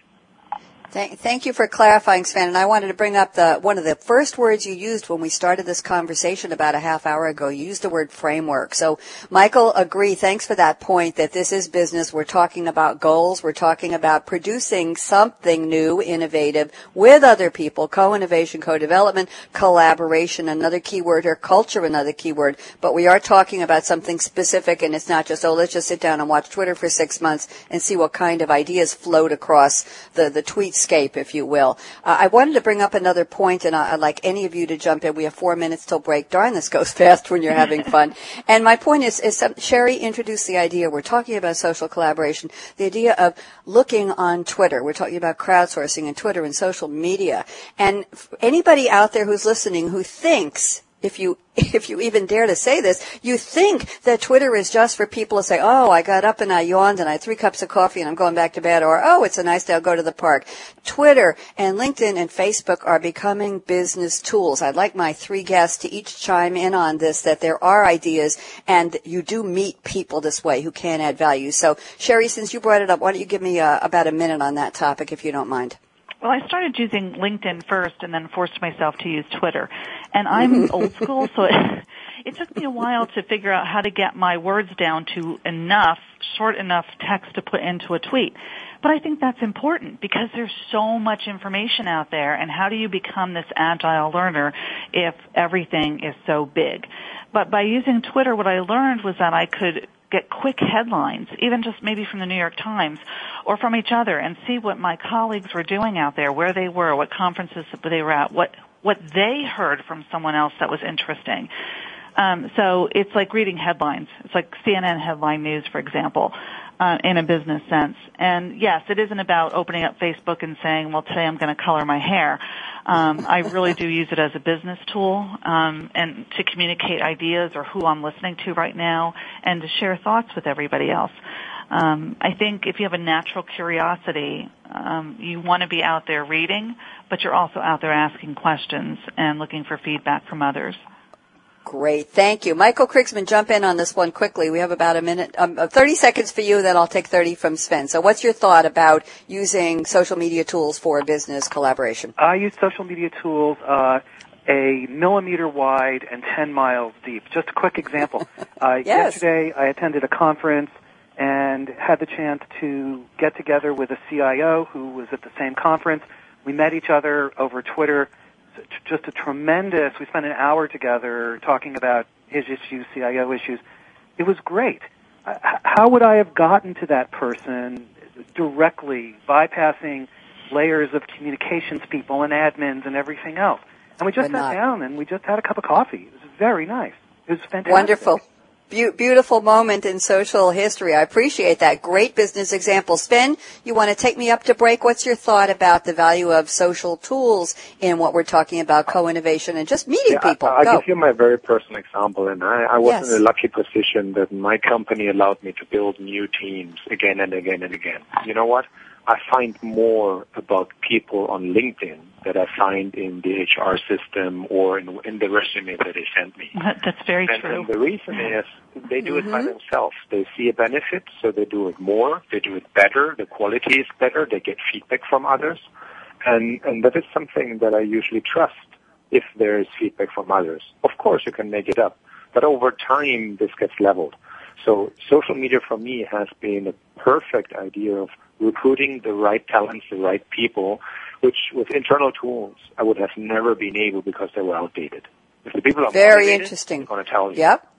Thank, thank you for clarifying, Sven. And I wanted to bring up the one of the first words you used when we started this conversation about a half hour ago. You used the word framework. So, Michael, agree. Thanks for that point. That this is business. We're talking about goals. We're talking about producing something new, innovative with other people. Co-innovation, co-development, collaboration. Another keyword here. Culture. Another keyword. But we are talking about something specific, and it's not just oh, let's just sit down and watch Twitter for six months and see what kind of ideas float across the the tweets escape, if you will. Uh, I wanted to bring up another point, and I, would like any of you to jump in. We have four minutes till break. Darn, this goes *laughs* fast when you're having *laughs* fun. and my point is, is some, Sherry introduced the idea. We're talking about social collaboration. The idea of looking on Twitter. We're talking about crowdsourcing and Twitter and social media. And anybody out there who's listening who thinks if you *laughs* if you even dare to say this, you think that Twitter is just for people to say, "Oh, I got up and I yawned and I had three cups of coffee and I'm going back to bed," or "Oh, it's a nice day, I'll go to the park." Twitter and LinkedIn and Facebook are becoming business tools. I'd like my three guests to each chime in on this that there are ideas and you do meet people this way who can add value. So, Sherry, since you brought it up, why don't you give me uh, about a minute on that topic, if you don't mind? Well, I started using LinkedIn first and then forced myself to use Twitter. And I'm old *laughs* school, so it, it took me a while to figure out how to get my words down to enough, short enough text to put into a tweet. But I think that's important because there's so much information out there and how do you become this agile learner if everything is so big? But by using Twitter, what I learned was that I could get quick headlines, even just maybe from the New York Times or from each other and see what my colleagues were doing out there, where they were, what conferences they were at, what, what they heard from someone else that was interesting. Um, so it's like reading headlines. It's like CNN headline news, for example uh, in a business sense. And yes, it isn't about opening up Facebook and saying, well, today I'm going to color my hair. Um, I really do use it as a business tool um, and to communicate ideas or who I'm listening to right now and to share thoughts with everybody else. Um, I think if you have a natural curiosity, um, you want to be out there reading, but you're also out there asking questions and looking for feedback from others. Great. Thank you. Michael Krigsman, jump in on this one quickly. We have about a minute, um, uh, 30 seconds for you, then I'll take 30 from Sven. So what's your thought about using social media tools for business collaboration? I use social media tools, uh, a millimeter wide and 10 miles deep. Just a quick example. *laughs* Uh, yes. Yesterday I attended a conference and had the chance to get together with a CIO who was at the same conference. We met each other over Twitter just a tremendous. We spent an hour together talking about his issues, CIO issues. It was great. Uh, how would I have gotten to that person directly, bypassing layers of communications people and admins and everything else? And we just sat down and we just had a cup of coffee. It was very nice. It was fantastic. Wonderful. Be- beautiful moment in social history. I appreciate that. Great business example. Sven, you want to take me up to break? What's your thought about the value of social tools in what we're talking about, co-innovation and just meeting yeah, people? I, will give you my very personal example. And I, I was yes. in a lucky position that my company allowed me to build new teams again and again and again. You know what? I find more about people on LinkedIn that I find in the HR system or in, in the resume that they send me. That's very and, true. And the reason is they do mm-hmm. it by themselves. They see a benefit, so they do it more. They do it better. The quality is better. They get feedback from others. And, and that is something that I usually trust if there is feedback from others. Of course, you can make it up. But over time, this gets leveled. So social media for me has been a perfect idea of recruiting the right talents, the right people, which with internal tools I would have never been able because they were outdated. If the people are very interesting, going to tell you. Yep.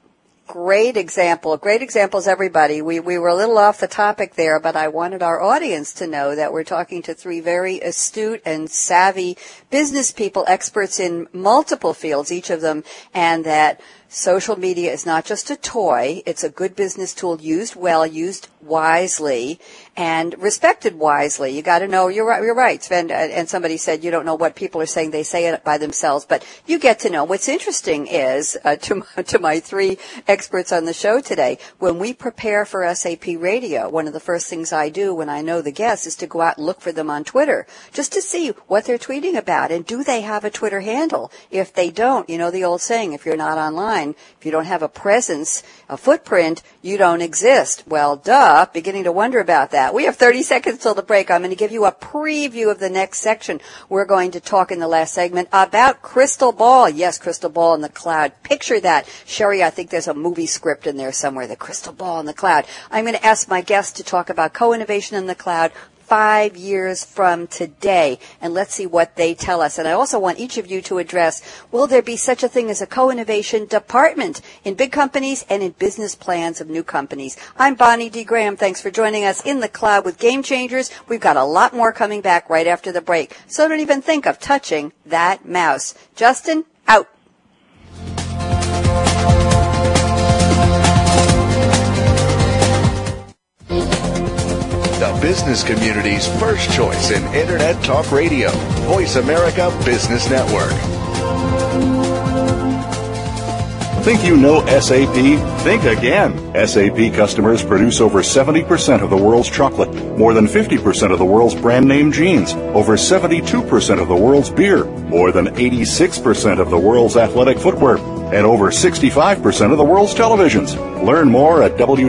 Great example. Great examples, everybody. We, we were a little off the topic there, but I wanted our audience to know that we're talking to three very astute and savvy business people, experts in multiple fields, each of them, and that social media is not just a toy. It's a good business tool used well, used wisely and respected wisely. You got to know your your rights. And and somebody said you don't know what people are saying; they say it by themselves. But you get to know. What's interesting is uh, *laughs* to my, to my three experts on the show today. When we prepare for SAP Radio, one of the first things I do when I know the guests is to go out and look for them on Twitter just to see what they're tweeting about and do they have a Twitter handle. If they don't, you know the old saying: if you're not online, if you don't have a presence, a footprint, you don't exist. Well, duh. Beginning to wonder about that. We have 30 seconds till the break. I'm going to give you a preview of the next section. We're going to talk in the last segment about crystal ball. Yes, crystal ball in the cloud. Picture that. Sherry, I think there's a movie script in there somewhere. The crystal ball in the cloud. I'm going to ask my guests to talk about co-innovation in the cloud five years from today. And let's see what they tell us. And I also want each of you to address, will there be such a thing as a co-innovation department in big companies and in business plans of new companies? I'm Bonnie D. Graham. Thanks for joining us in the cloud with Game Changers. We've got a lot more coming back right after the break. So don't even think of touching that mouse. Justin, out. Business community's first choice in Internet Talk Radio. Voice America Business Network. Think you know SAP? Think again. SAP customers produce over 70% of the world's chocolate, more than 50% of the world's brand name jeans, over 72% of the world's beer, more than 86% of the world's athletic footwear, and over 65% of the world's televisions. Learn more at www.sap.com.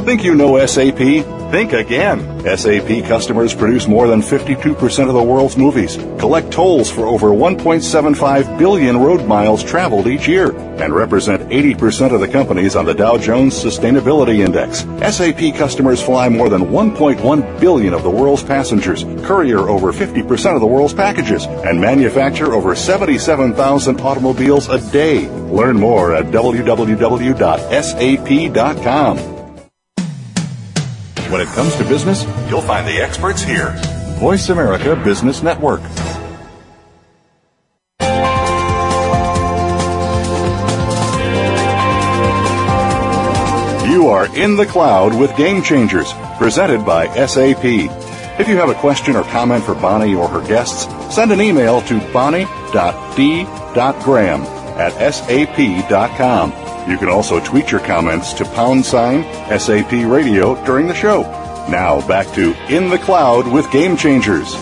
Think you know SAP? Think again. SAP customers produce more than 52% of the world's movies, collect tolls for over 1.75 billion road miles traveled each year, and represent 80% of the companies on the Dow Jones Sustainability Index. SAP customers fly more than 1.1 billion of the world's passengers, courier over 50% of the world's packages, and manufacture over 77,000 automobiles a day. Learn more at www.sap.com. When it comes to business, you'll find the experts here. Voice America Business Network. You are in the cloud with Game Changers, presented by SAP. If you have a question or comment for Bonnie or her guests, send an email to bonnie.d.graham at sap.com. You can also tweet your comments to pound sign SAP Radio during the show. Now back to In the Cloud with Game Changers.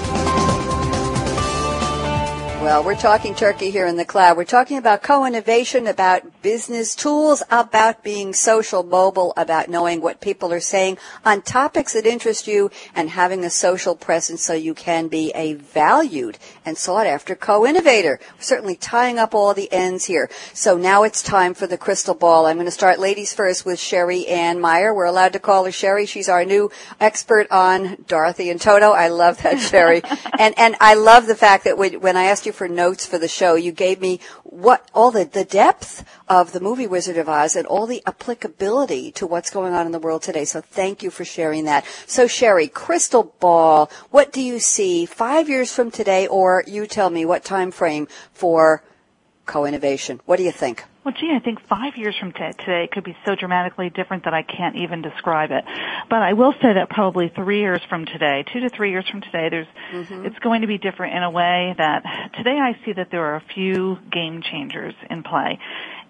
Well, we're talking turkey here in the cloud. We're talking about co-innovation, about business tools, about being social mobile, about knowing what people are saying on topics that interest you and having a social presence so you can be a valued and sought after co-innovator. We're certainly tying up all the ends here. So now it's time for the crystal ball. I'm going to start ladies first with Sherry Ann Meyer. We're allowed to call her Sherry. She's our new expert on Dorothy and Toto. I love that, Sherry. *laughs* and, and I love the fact that when I asked you for notes for the show, you gave me what all the, the depth of the movie Wizard of Oz and all the applicability to what's going on in the world today. So thank you for sharing that. So Sherry, crystal ball, what do you see five years from today, or you tell me what time frame for co-innovation? What do you think? Well, gee, I think five years from t- today could be so dramatically different that I can't even describe it. But I will say that probably three years from today, two to three years from today, there's, mm-hmm. it's going to be different in a way that today I see that there are a few game changers in play.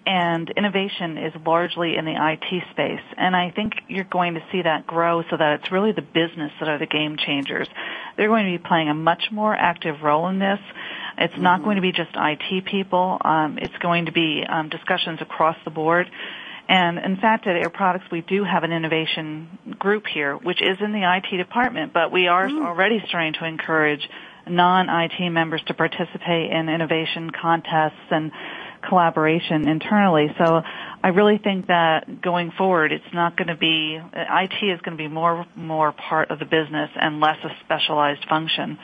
And innovation is largely in the IT space. And I think you're going to see that grow so that it's really the business that are the game changers. They're going to be playing a much more active role in this. It's not going to be just IT people. Um, it's going to be um, discussions across the board. And in fact, at Air Products, we do have an innovation group here, which is in the IT department, but we are mm. already starting to encourage non-IT members to participate in innovation contests and collaboration internally. So I really think that going forward, it's not going to be, IT is going to be more, more part of the business and less a specialized function.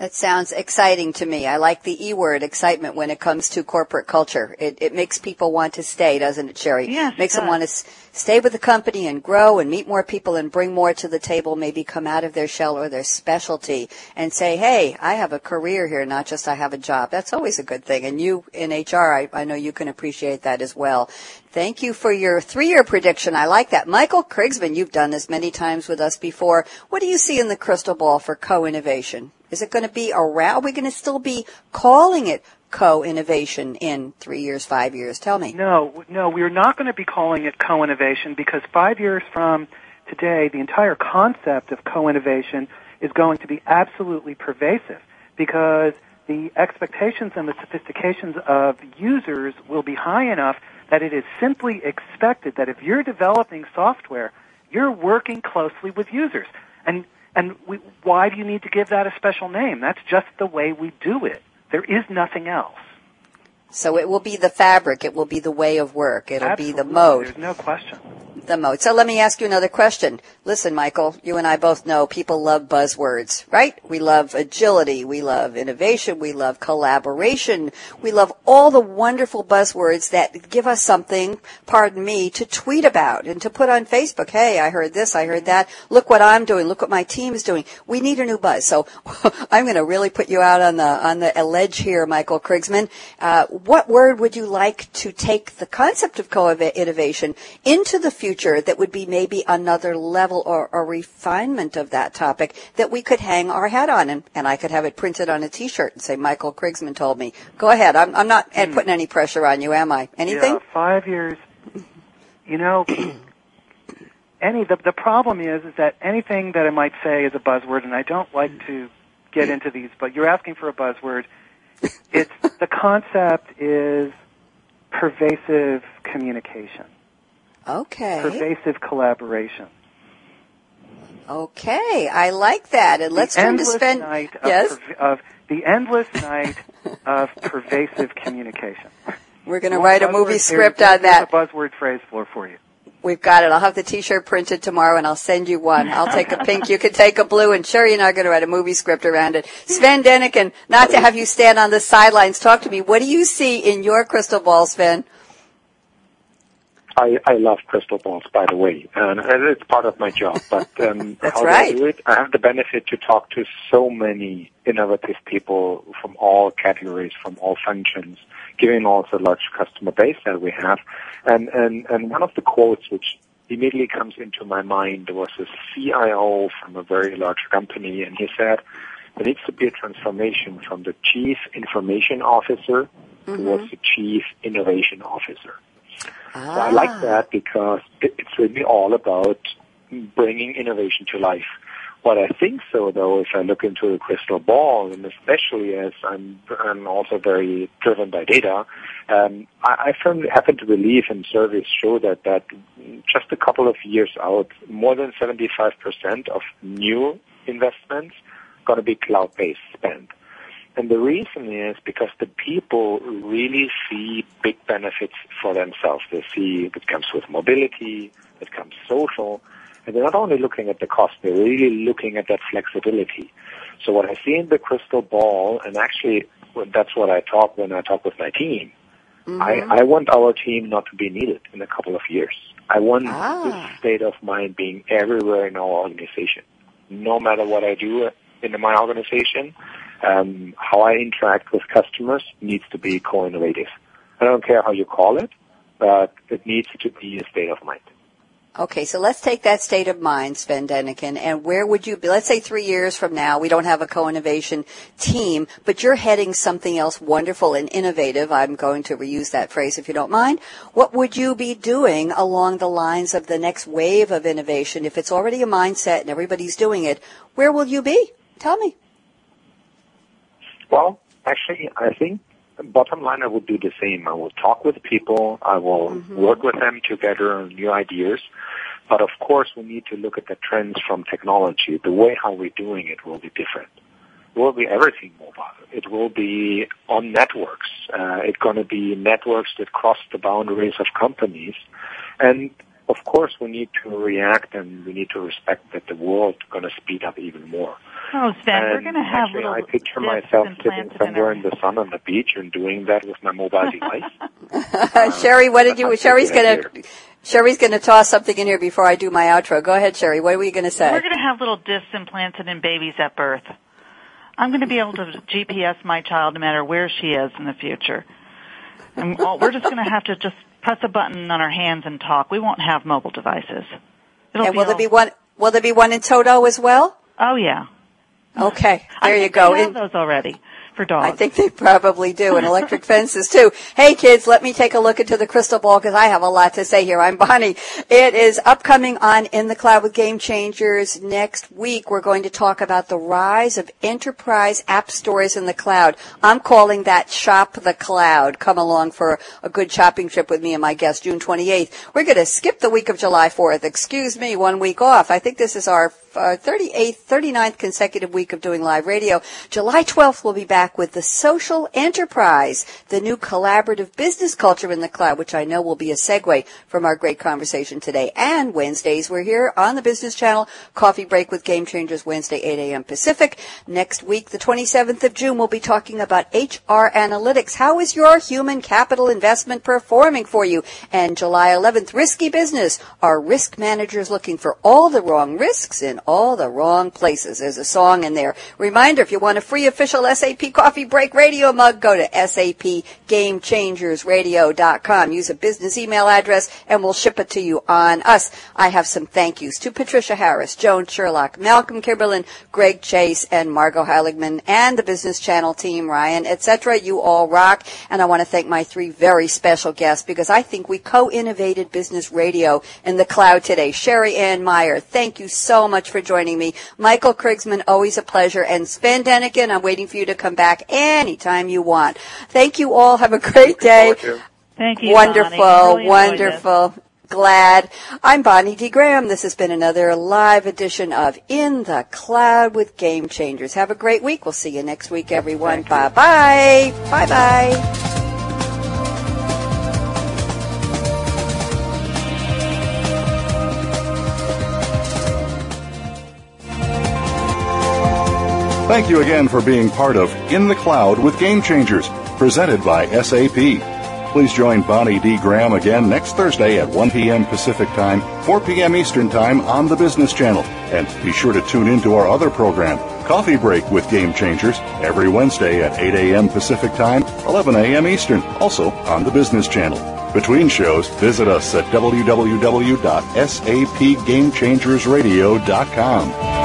That sounds exciting to me. I like the E word, excitement, when it comes to corporate culture. It, it makes people want to stay, doesn't it, Sherry? Yes. Makes them want to stay with the company and grow and meet more people and bring more to the table, maybe come out of their shell or their specialty and say, hey, I have a career here, not just I have a job. That's always a good thing. And you in HR, I, I know you can appreciate that as well. Thank you for your three-year prediction. I like that. Michael Krigsman, you've done this many times with us before. What do you see in the crystal ball for co-innovation? Is it going to be around? Are we going to still be calling it co-innovation in three years, five years? Tell me. No, no, we're not going to be calling it co-innovation because five years from today, the entire concept of co-innovation is going to be absolutely pervasive because the expectations and the sophistications of users will be high enough that it is simply expected that if you're developing software, you're working closely with users. And and we, why do you need to give that a special name? That's just the way we do it. There is nothing else. So it will be the fabric. It will be the way of work. It'll Absolutely. be the mode. There's no question the. So let me ask you another question. Listen, Michael, you and I both know people love buzzwords, right? We love agility. We love innovation. We love collaboration. We love all the wonderful buzzwords that give us something, pardon me, to tweet about and to put on Facebook. Hey, I heard this. I heard that. Look what I'm doing. Look what my team is doing. We need a new buzz. So *laughs* I'm going to really put you out on the, on the ledge here, Michael Krigsman. Uh, what word would you like to take the concept of co-innovation into the future future that would be maybe another level or a refinement of that topic that we could hang our hat on and, and I could have it printed on a t-shirt and say Michael Krigsman told me. Go ahead. I'm, I'm not mm. putting any pressure on you, am I? Anything? Yeah, five years. You know, *clears throat* any the the problem is is that anything that I might say is a buzzword, and I don't like to get into these, but you're asking for a buzzword. It's the concept is pervasive communication. Okay. Pervasive collaboration. Okay, I like that. And let's the turn to spend night of, yes? of the endless night of pervasive communication. We're going to write a movie script on that. A buzzword phrase for for you. We've got it. I'll have the T-shirt printed tomorrow, and I'll send you one. I'll take a *laughs* pink. You can take a blue, and sure, you're not going to write a movie script around it. Sven Denecken, not to have you stand on the sidelines. Talk to me. What do you see in your crystal ball, Sven? I, I love crystal balls, by the way, and it's part of my job. But um, *laughs* That's how right. do I do it? I have the benefit to talk to so many innovative people from all categories, from all functions, given also a large customer base that we have. And and and one of the quotes which immediately comes into my mind was a CIO from a very large company, and he said there needs to be a transformation from the chief information officer mm-hmm. towards the chief innovation officer. Ah. So I like that because it's really all about bringing innovation to life. What I think so though, if I look into a crystal ball, and especially as I'm, I'm also very driven by data, um, I, I firmly happen to believe, and surveys show that that just a couple of years out, more than 75% of new investments going to be cloud-based spend. And the reason is because the people really see big benefits for themselves. They see it comes with mobility, it comes social, and they're not only looking at the cost, they're really looking at that flexibility. So what I see in the crystal ball, and actually that's what I talk when I talk with my team, mm-hmm. I, I want our team not to be needed in a couple of years. I want ah. this state of mind being everywhere in our organization. No matter what I do in my organization, um, how I interact with customers needs to be co-innovative. I don't care how you call it, but it needs to be a state of mind. Okay, so let's take that state of mind, Sven Denecken, and where would you be? Let's say three years from now, we don't have a co-innovation team, but you're heading something else wonderful and innovative. I'm going to reuse that phrase if you don't mind. What would you be doing along the lines of the next wave of innovation? If it's already a mindset and everybody's doing it, where will you be? Tell me. Well, actually, I think bottom line, I would do the same. I will talk with people. I will Mhm. work with them together on new ideas. But of course, we need to look at the trends from technology. The way how we're doing it will be different. It will be everything mobile. It will be on networks. Uh, it's going to be networks that cross the boundaries of companies. And of course, we need to react and we need to respect that the world is going to speed up even more. Oh, Sven, we're going to have actually, little I picture myself sitting somewhere in, in the sun on the beach and doing that with my mobile *laughs* device. Uh, uh, Sherry, what did you? that's a Sherry's gonna. Sherry's going to toss something in here before I do my outro. Go ahead, Sherry. What are we going to say? We're going to have little discs implanted in babies at birth. I'm going to be able to GPS my child no matter where she is in the future. And we're just going to have to just press a button on our hands and talk. We won't have mobile devices. It'll and will there be one? Will there be one in Toto as well? Oh yeah. Okay, there I you go. have those already for dogs. I think they probably do, and electric fences too. Hey kids, let me take a look into the crystal ball because I have a lot to say here. I'm Bonnie. It is upcoming on In the Cloud with Game Changers next week. We're going to talk about the rise of enterprise app stores in the cloud. I'm calling that Shop the Cloud. Come along for a good shopping trip with me and my guest, June 28th. We're going to skip the week of July 4th. Excuse me, one week off. I think this is our uh, 38th, 39th consecutive week of doing live radio. July 12th, we'll be back with the social enterprise, the new collaborative business culture in the cloud, which I know will be a segue from our great conversation today. And Wednesdays, we're here on the business channel, coffee break with game changers Wednesday, 8 a.m. Pacific. Next week, the 27th of June, we'll be talking about HR analytics. How is your human capital investment performing for you? And July 11th, risky business. Are risk managers looking for all the wrong risks in all the wrong places. There's a song in there. Reminder, if you want a free official SAP Coffee Break radio mug, go to sapgamechangersradio.com. Use a business email address and we'll ship it to you on us. I have some thank yous to Patricia Harris, Joan Sherlock, Malcolm Kimberlin, Greg Chase, and Margot Heiligman, and the Business Channel team, Ryan, etc. You all rock. And I want to thank my three very special guests because I think we co-innovated business radio in the cloud today. Sherry Ann Meyer, thank you so much for joining me. Michael Krigsman, always a pleasure. And Sven Denecken, I'm waiting for you to come back anytime you want. Thank you all. Have a great day. Thank you. Wonderful, really wonderful. Glad. I'm Bonnie D. Graham. This has been another live edition of In the Cloud with Game Changers. Have a great week. We'll see you next week, everyone. Bye bye. Bye bye. Thank you again for being part of In the Cloud with Game Changers, presented by SAP. Please join Bonnie D. Graham again next Thursday at 1 p.m. Pacific Time, 4 p.m. Eastern Time on the Business Channel. And be sure to tune in to our other program, Coffee Break with Game Changers, every Wednesday at 8 a.m. Pacific Time, 11 a.m. Eastern, also on the Business Channel. Between shows, visit us at www.sapgamechangersradio.com.